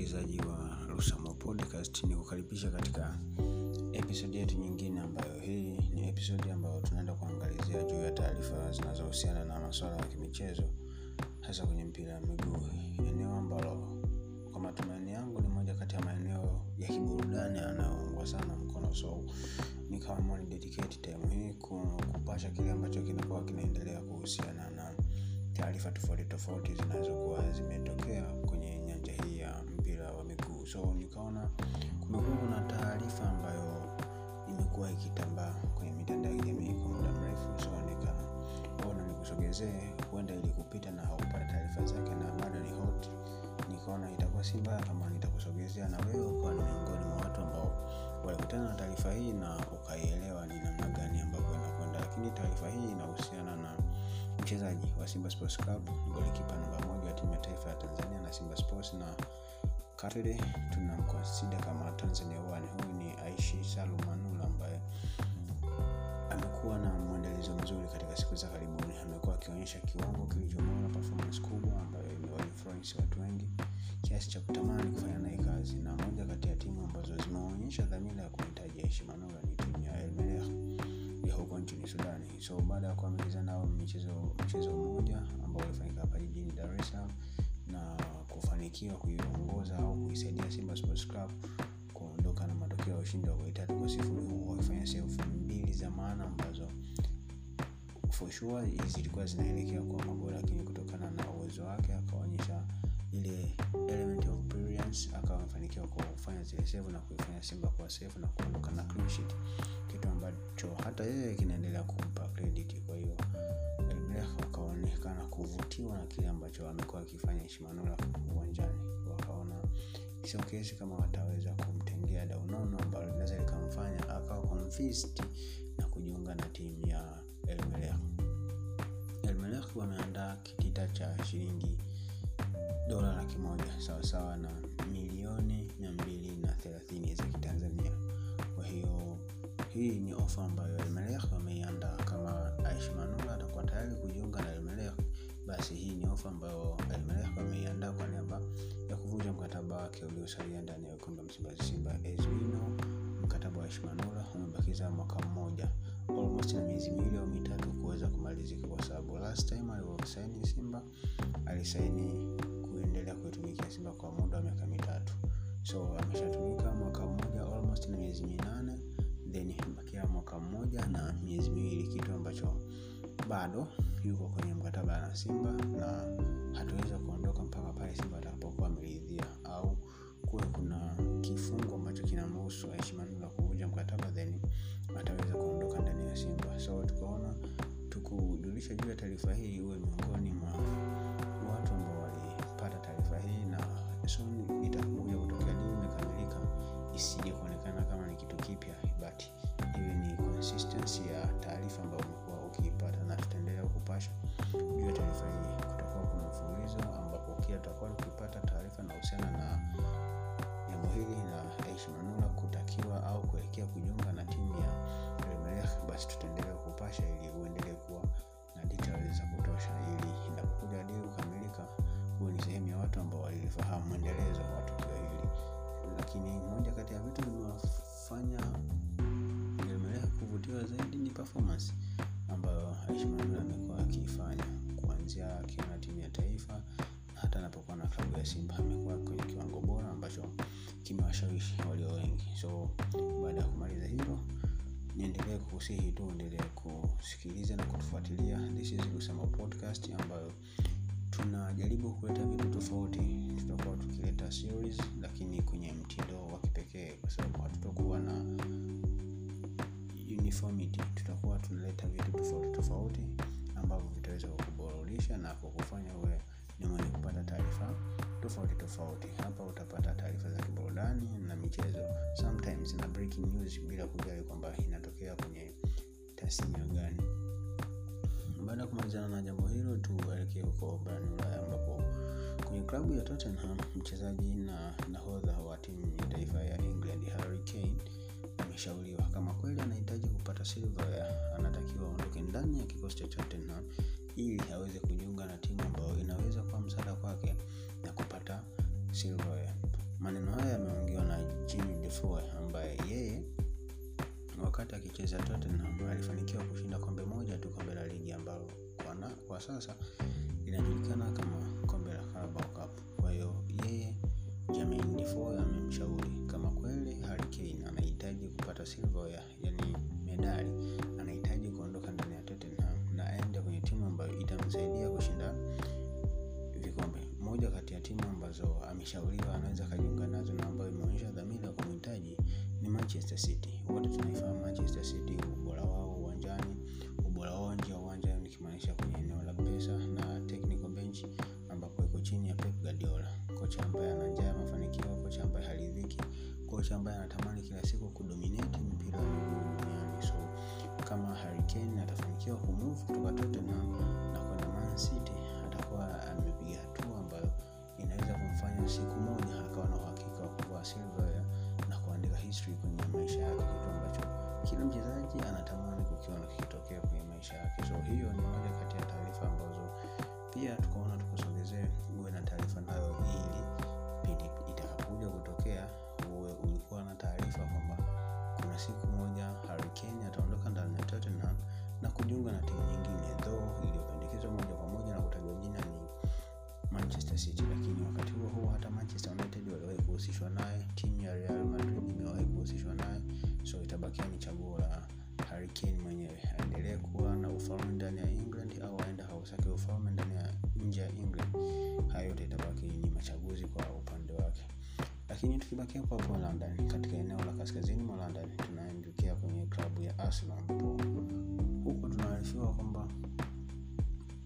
msikilizaji wa Lusamo Podcast, ni kukaribisha katika episodi yetu nyingine, ambayo hii ni episodi ambayo tunaenda kuangalizia juu ya taarifa zinazohusiana na masuala ya kimichezo, hasa kwenye mpira wa miguu, eneo ambalo kwa matumaini yangu ni moja kati ya maeneo ya kiburudani yanayoungwa sana mkono, so nikaamua ni dedicate time hii kupasha kile ambacho kinakuwa kinaendelea kuhusiana na taarifa tofauti tofauti zinazokuwa zimetokea kwenye nyanja hii ya mpira wa miguu. So nikaona kumekuwa kuna taarifa ambayo imekuwa ikitambaa kwenye mitandao ya kijamii kwa muda mrefu, so nikaona nikusogezee, huenda ilikupita na haukupata taarifa zake na bado ni hot. Nikaona itakuwa si mbaya kama nitakusogezea na wewe ukawa ni miongoni mwa watu ambao walikutana na taarifa hii na ukaielewa ni namna gani ambapo inakwenda. Lakini taarifa hii inahusiana na mchezaji wa Simba Sports Club, golikipa namba moja wa timu ya taifa ya Tanzania na Simba Sports, na currently tunamkonsida kama Tanzania one. Huyu ni Aishi Salumanula ambaye amekuwa na mwendelezo mzuri katika siku za karibuni. Amekuwa akionyesha kiwango kilichobora, performance kubwa ambayo imewainfluence watu wengi kiasi cha kutamani kufanya naye kazi, na moja kati ya timu ambazo zimeonyesha dhamira ya kumhitaji Aishi Manula ni timu ya El Merreikh ya huko nchini Sudani. So baada ya kuamiliza nao mchezo mmoja ambao ulifanyika hapa jijini Dar es Salaam na kufanikiwa kuiongoza au kuisaidia Simba Sports Club kuondoka na matokeo ya ushindi wa goli tatu kwa sifuri wakifanya save mbili za maana ambazo for sure zilikuwa zinaelekea kwa magoli, lakini kutokana na uwezo wake akaonyesha ile element of brilliance, akawa amefanikiwa kufanya zile save na kuifanya Simba kuwa safe na kuondoka na clean sheet, kitu ambacho hata yeye kinaendelea kumpa wakaonekana kuvutiwa na kile ambacho amekuwa akifanya Aishi uwanjani, wakaona sio kesi kama wataweza kumtengea daunono ambalo linaweza likamfanya akawa convinced na kujiunga na timu ya El Merreikh. Wameandaa kitita cha shilingi dola laki moja sawasawa na milioni mia mbili na thelathini za Kitanzania. Kwa hiyo hii ni ofa ambayo El wameiandaa. Kama Aishi atakuwa tayari kujiunga na basi hii ni ofa ambayo El Merreikh wameiandaa kwa niaba ya kuvunja mkataba wake uliosalia ndani ya wekundu Msimbazi Simba. As mkataba wa Aishi umebakiza mwaka mmoja almost na miezi miwili au mitatu kuweza kumalizika, kwa sababu last time alivyosaini Simba alisaini kuendelea kuitumikia Simba kwa muda wa miaka mitatu, so ameshatumika mwaka mmoja almost na miezi minane, then bakia mwaka mmoja na miezi miwili, kitu ambacho bado yuko kwenye mkataba na Simba na hatuweza kuondoka mpaka pale Simba atakapokuwa ameridhia au kuwe kuna kifungo ambacho kinamruhusu aishimanula kuvunja mkataba then ataweza kuondoka ndani ya Simba. So tukaona tukujulisha juu ya taarifa hii, uwe miongoni mwa watu ambao walipata taarifa hii, na soon itakuja kutokea nini imekamilika, isije kati ya vitu vimewafanya El kuvutiwa zaidi ni performance ambayo Aishi Manula amekuwa akiifanya kuanzia akiwa timu ya taifa na hata anapokuwa na klabu ya Simba amekuwa kwenye kiwango bora ambacho kimewashawishi walio wengi. So baada ya kumaliza hilo, niendelee kukusihi tu endelee kusikiliza na kutufuatilia. This is Rusamo Podcast ambayo tunajaribu kuleta vitu tofauti. Tutakuwa tukileta series lakini kwenye mtindo wa kipekee, kwa sababu hatutakuwa na uniformity. Tutakuwa tunaleta vitu tofauti tofauti ambavyo vitaweza kukuburudisha na kukufanya uwe ni mwenye kupata taarifa tofauti tofauti. Hapa utapata taarifa za kiburudani na michezo, sometimes na breaking news, bila kujali kwamba inatokea kwenye tasnia gani. Baada ya kumalizana na jambo hilo, tuelekee huko barani Ulaya ambapo klabu ya Tottenham mchezaji na nahodha wa timu ya taifa ya England Harry Kane ameshauriwa kama kweli anahitaji kupata silverware, anatakiwa aondoke ndani ya kikosi cha Tottenham ili aweze kujiunga na timu ambayo inaweza kuwa msaada kwake na kupata silverware. Defoe ambaye yeye wakati akicheza Tottenham alifanikiwa kushinda kombe moja tu, kombe la ligi ambalo kwa, na, kwa sasa linajulikana ambazo ameshauriwa anaweza akajiunga nazo na ambayo imeonyesha dhamira ya kumhitaji ni Manchester City. Wote tunaifahamu Manchester City, ubora wao uwanjani, ubora wao nje ya uwanja, nikimaanisha kwenye eneo la pesa na technical bench, ambapo iko chini ya Pep Guardiola, kocha ambaye ana njaa ya mafanikio, kocha ambaye haridhiki, kocha ambaye anatamani kila siku kudominate mpira wa miguu duniani. So kama Harry Kane atafanikiwa kumove kutoka Tottenham lakini tukibakia hapo London, katika eneo la kaskazini mwa London, tunaangukia kwenye klabu ya Arsenal, huko tunaarifiwa kwamba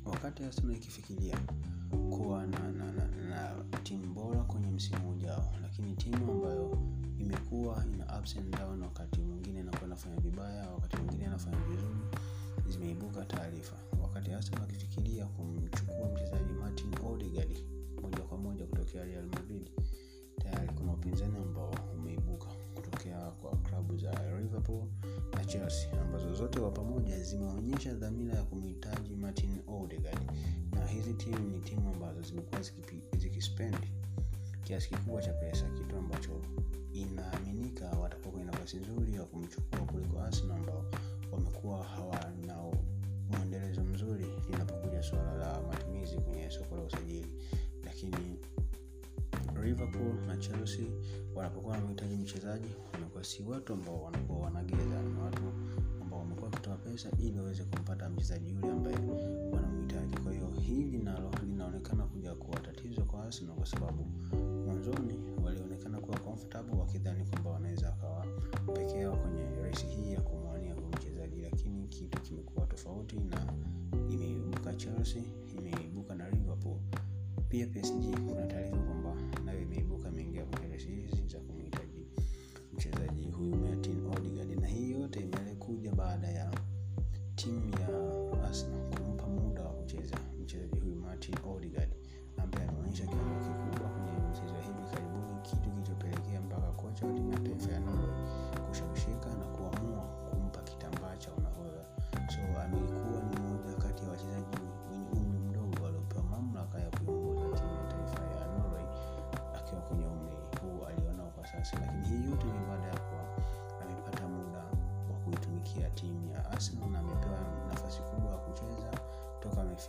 wakati Arsenal ikifikiria kuwa na, na, na, na timu bora kwenye msimu ujao, lakini timu ambayo imekuwa ina ups and down, wakati mwingine inakuwa inafanya vibaya, wakati mwingine inafanya vizuri, zimeibuka taarifa. Wakati Arsenal wakifikiria kumchukua mchezaji Martin Odegaard moja kwa moja kutokea Real Madrid, tayari kuna upinzani ambao umeibuka kutokea kwa klabu za Liverpool na Chelsea ambazo zote kwa pamoja zimeonyesha dhamira ya kumhitaji Martin Odegaard, na hizi timu ni timu ambazo zimekuwa zikispendi kiasi kikubwa cha pesa, kitu ambacho inaaminika watakuwa kwenye nafasi nzuri ya kumchukua kuliko Arsenal wanapokuwa wanamhitaji mchezaji wamekuwa si watu ambao wanakuwa wanageza, ni watu ambao wamekuwa wakitoa pesa ili waweze kumpata mchezaji yule ambaye wanamhitaji. Kwa hiyo hili nalo linaonekana kuja kuwa tatizo kwa Arsenal, kwa sababu mwanzoni walionekana kuwa comfortable wakidhani kwamba wanaweza wakawa peke kwenye race hii ya kumwania huyu mchezaji, lakini kitu kimekuwa tofauti na imeibuka Chelsea, imeibuka na Liverpool pia PSG kuna taarifa kwamba hizi za kumhitaji mchezaji huyu Martin Odegaard, na hii yote imekuja baada ya timu ya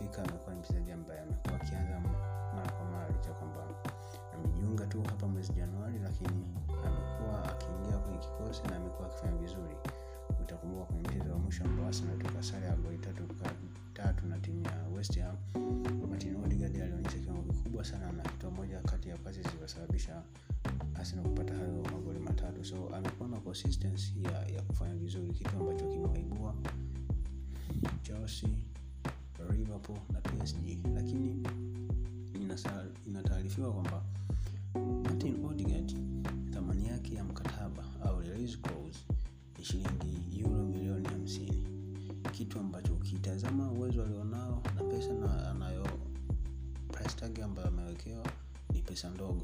amefika. Amekuwa ni mchezaji ambaye amekuwa akianza mara kwa mara, licha kwamba amejiunga tu hapa mwezi Januari, lakini amekuwa akiingia kwenye kikosi na amekuwa akifanya vizuri. Utakumbuka kwenye mchezo wa mwisho ambao Arsenal sare ya goli tatu kwa tatu na timu ya West Martin Odegaard alionyesha kiwango kikubwa sana na kitu moja kati ya pasi zilizosababisha Arsenal kupata hayo magoli matatu. So amekuwa na consistency ya, ya kufanya vizuri, kitu ambacho kimewaibua Chelsea, Liverpool na PSG, lakini inataarifiwa kwamba Martin Odegaard thamani yake ya mkataba au ni shilingi euro milioni hamsini, kitu ambacho ukitazama uwezo alionao na pesa na anayo tag ambayo amewekewa ni pesa ndogo,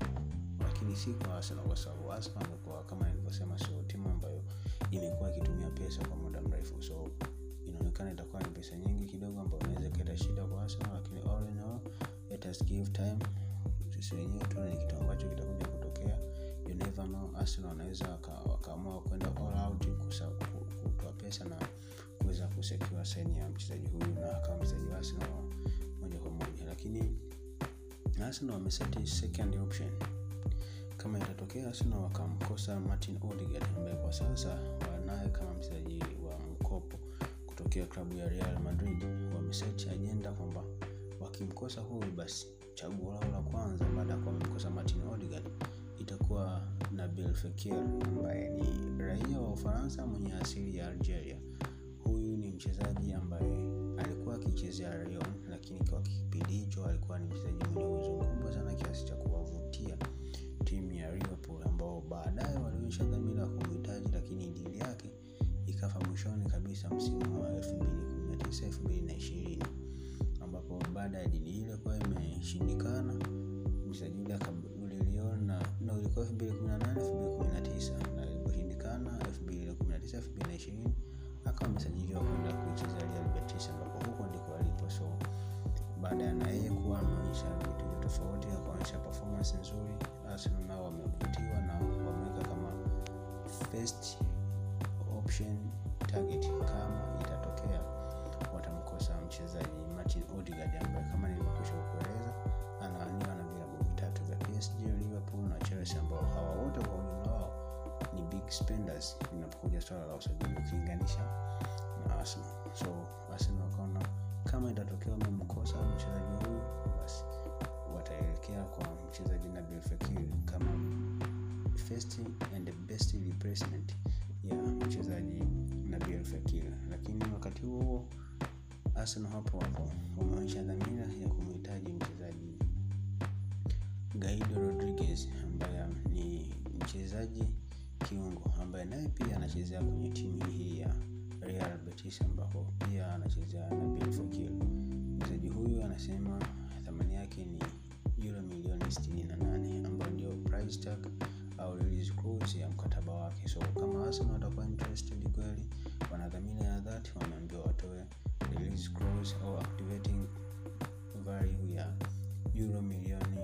lakini si kwa Arsenal, kwa sababu Arsenal amekuwa kama nilivyosema, sio timu ambayo imekuwa ikitumia pesa kwa muda mrefu, so inaonekana itakuwa ni pesa nyingi kidogo ambayo inaweza kuleta shida kwa Arsenal, lakini all in all, let us give time. Sisi wenyewe tuone ni kitu ambacho kitakuja kutokea. you never know. Arsenal wanaweza wakaamua kwenda all out kutoa pesa na kuweza kusekiwa saini ya mchezaji huyu na akawa mchezaji wa arsenal moja kwa moja. Lakini arsenal wameseti second option. Kama itatokea arsenal wakamkosa martin odegaard ambaye kwa sasa wanaye kama mchezaji kutokea klabu ya real madrid wameseti ajenda kwamba wakimkosa huyu basi chaguo lao la kwanza baada ya kuwa wamemkosa martin odegaard itakuwa nabil fekir ambaye ni raia wa ufaransa mwenye asili ya algeria. Huyu ni mchezaji ambaye alikuwa akichezea rion lakini kwa kipindi hicho alikuwa ni mchezaji mwenye uwezo mkubwa sana kiasi cha first option target kama itatokea watamkosa mchezaji Martin Odegaard ambaye kama nilivyokwisha kueleza anaaniwa na vilabu vitatu vya PSG, Liverpool na Chelsea ambao hawa wote kwa ujumla wao ni big spenders inapokuja swala la usajili ukilinganisha na Arsenal. So Arsenal wakaona kama itatokea wamemkosa mchezaji huyu, basi wataelekea kwa mchezaji Nabil kama first and best replacement ya mchezaji Nabil Fekir, lakini wakati huo Arsenal hapo hapo wameonyesha dhamira ya kumhitaji mchezaji Gaido Rodriguez ambaye ni mchezaji kiungo ambaye naye pia anachezea kwenye timu hii ya Real Betis ambapo pia anachezea Nabil Fekir. Mchezaji huyu anasema thamani yake ni euro milioni 68 ambayo ndio price tag au clause ya mkataba wake. So kama Arsenal watakuwa interested kweli, wanadhamini ya dhati, wameambiwa watoe release clause au activating value ya euro milioni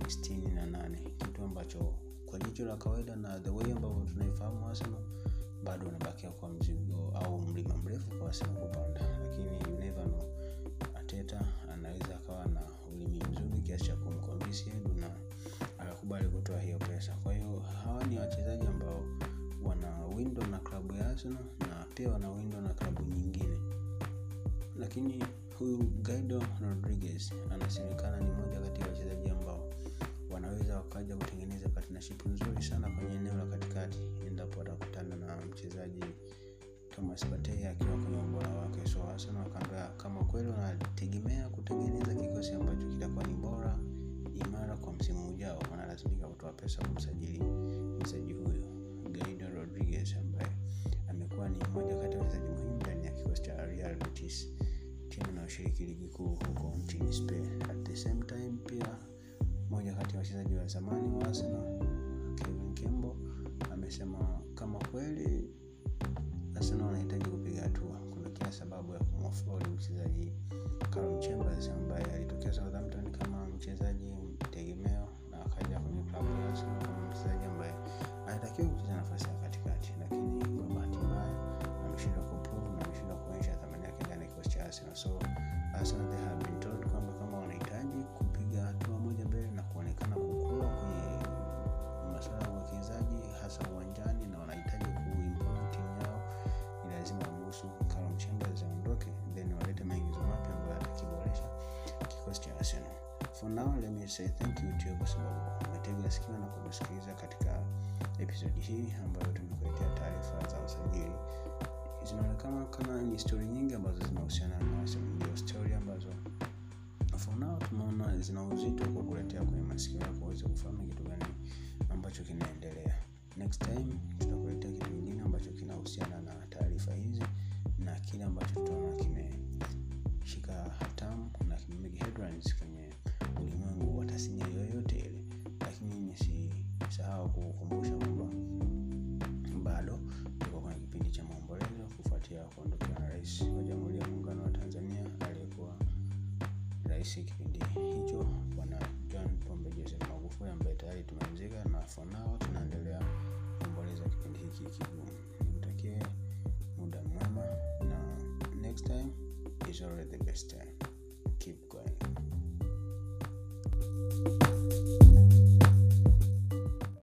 68 kitu ambacho kwa jicho la kawaida na the way ambavyo tunaifahamu Arsenal bado unabakia kwa mzigo au mlima mrefu kwa Arsenal kupanda, lakini you. Arteta anaweza akawa na ulimi mzuri kiasi cha kumconvince Edu na akakubali kutoa hiyo pesa. Kwa hiyo hawa ni wachezaji ambao wana window na klabu ya Arsenal na pia wana window na klabu nyingine, lakini huyu Guido Rodriguez anasemekana ni mmoja kati ya wachezaji ambao wanaweza wakaja kutengeneza partnership nzuri sana kwenye eneo la katikati endapo watakutana na mchezaji Thomas batei akiwa kwenye ubora wake. So Arsenal wakaambia kama kweli wanategemea kutengeneza kikosi ambacho kitakuwa ni bora imara kwa msimu ujao, wanalazimika kutoa pesa kumsajili mchezaji huyo Guido Rodriguez ambaye amekuwa ni mmoja kati ya wachezaji muhimu ndani ya kikosi cha Real Betis, timu inayoshiriki ligi kuu huko nchini Spain. At the same time pia mmoja kati ya wachezaji wa zamani wa Arsenal Kevin Kembo amesema kama kweli Arsenal wanahitaji kupiga hatua, kuna kila sababu ya kumoffload mchezaji Callum Chambers ambaye alitokea Southampton kama mchezaji anatakiwa kucheza nafasi ya katikati, lakini kwa bahati mbaya ameshindwa kuprove na ameshindwa kuonyesha thamani yake ndani ya kikosi cha Arsenal. So Arsenal they have been told kwamba kama wanahitaji kupiga hatua moja mbele na kuonekana kukua kwenye masuala ya uwekezaji hasa uwanjani na wanahitaji kuimprove timu yao, ni lazima wamruhusu Callum Chambers aondoke, then walete maingizo mapya ambayo yatakiboresha kikosi cha Arsenal. For now let me say thank you to you kwa sababu umetega sikio na kutusikiliza katika episodi hii ambayo tumekuletea taarifa za usajili. Zinaonekana kama ni stori nyingi ambazo zinahusiana na ndio stori ambazo for tumeona zina uzito kwa kuletea kwenye masikio yako uweze kufahamu kitu gani ambacho kinaendelea. Next time tutakuletea kitu kingine ambacho kinahusiana na taarifa hizi na kile ambacho tutaona kimeshika hatamu na kimemake headlines kwenye rais wa Jamhuri ya Muungano wa Tanzania aliyekuwa rais kipindi hicho Bwana John Pombe Joseph Magufuli ambaye tayari tumemzika na for now tunaendelea kuomboleza kipindi hiki kigumu. Nikutakie muda mwema na next time is already the best time.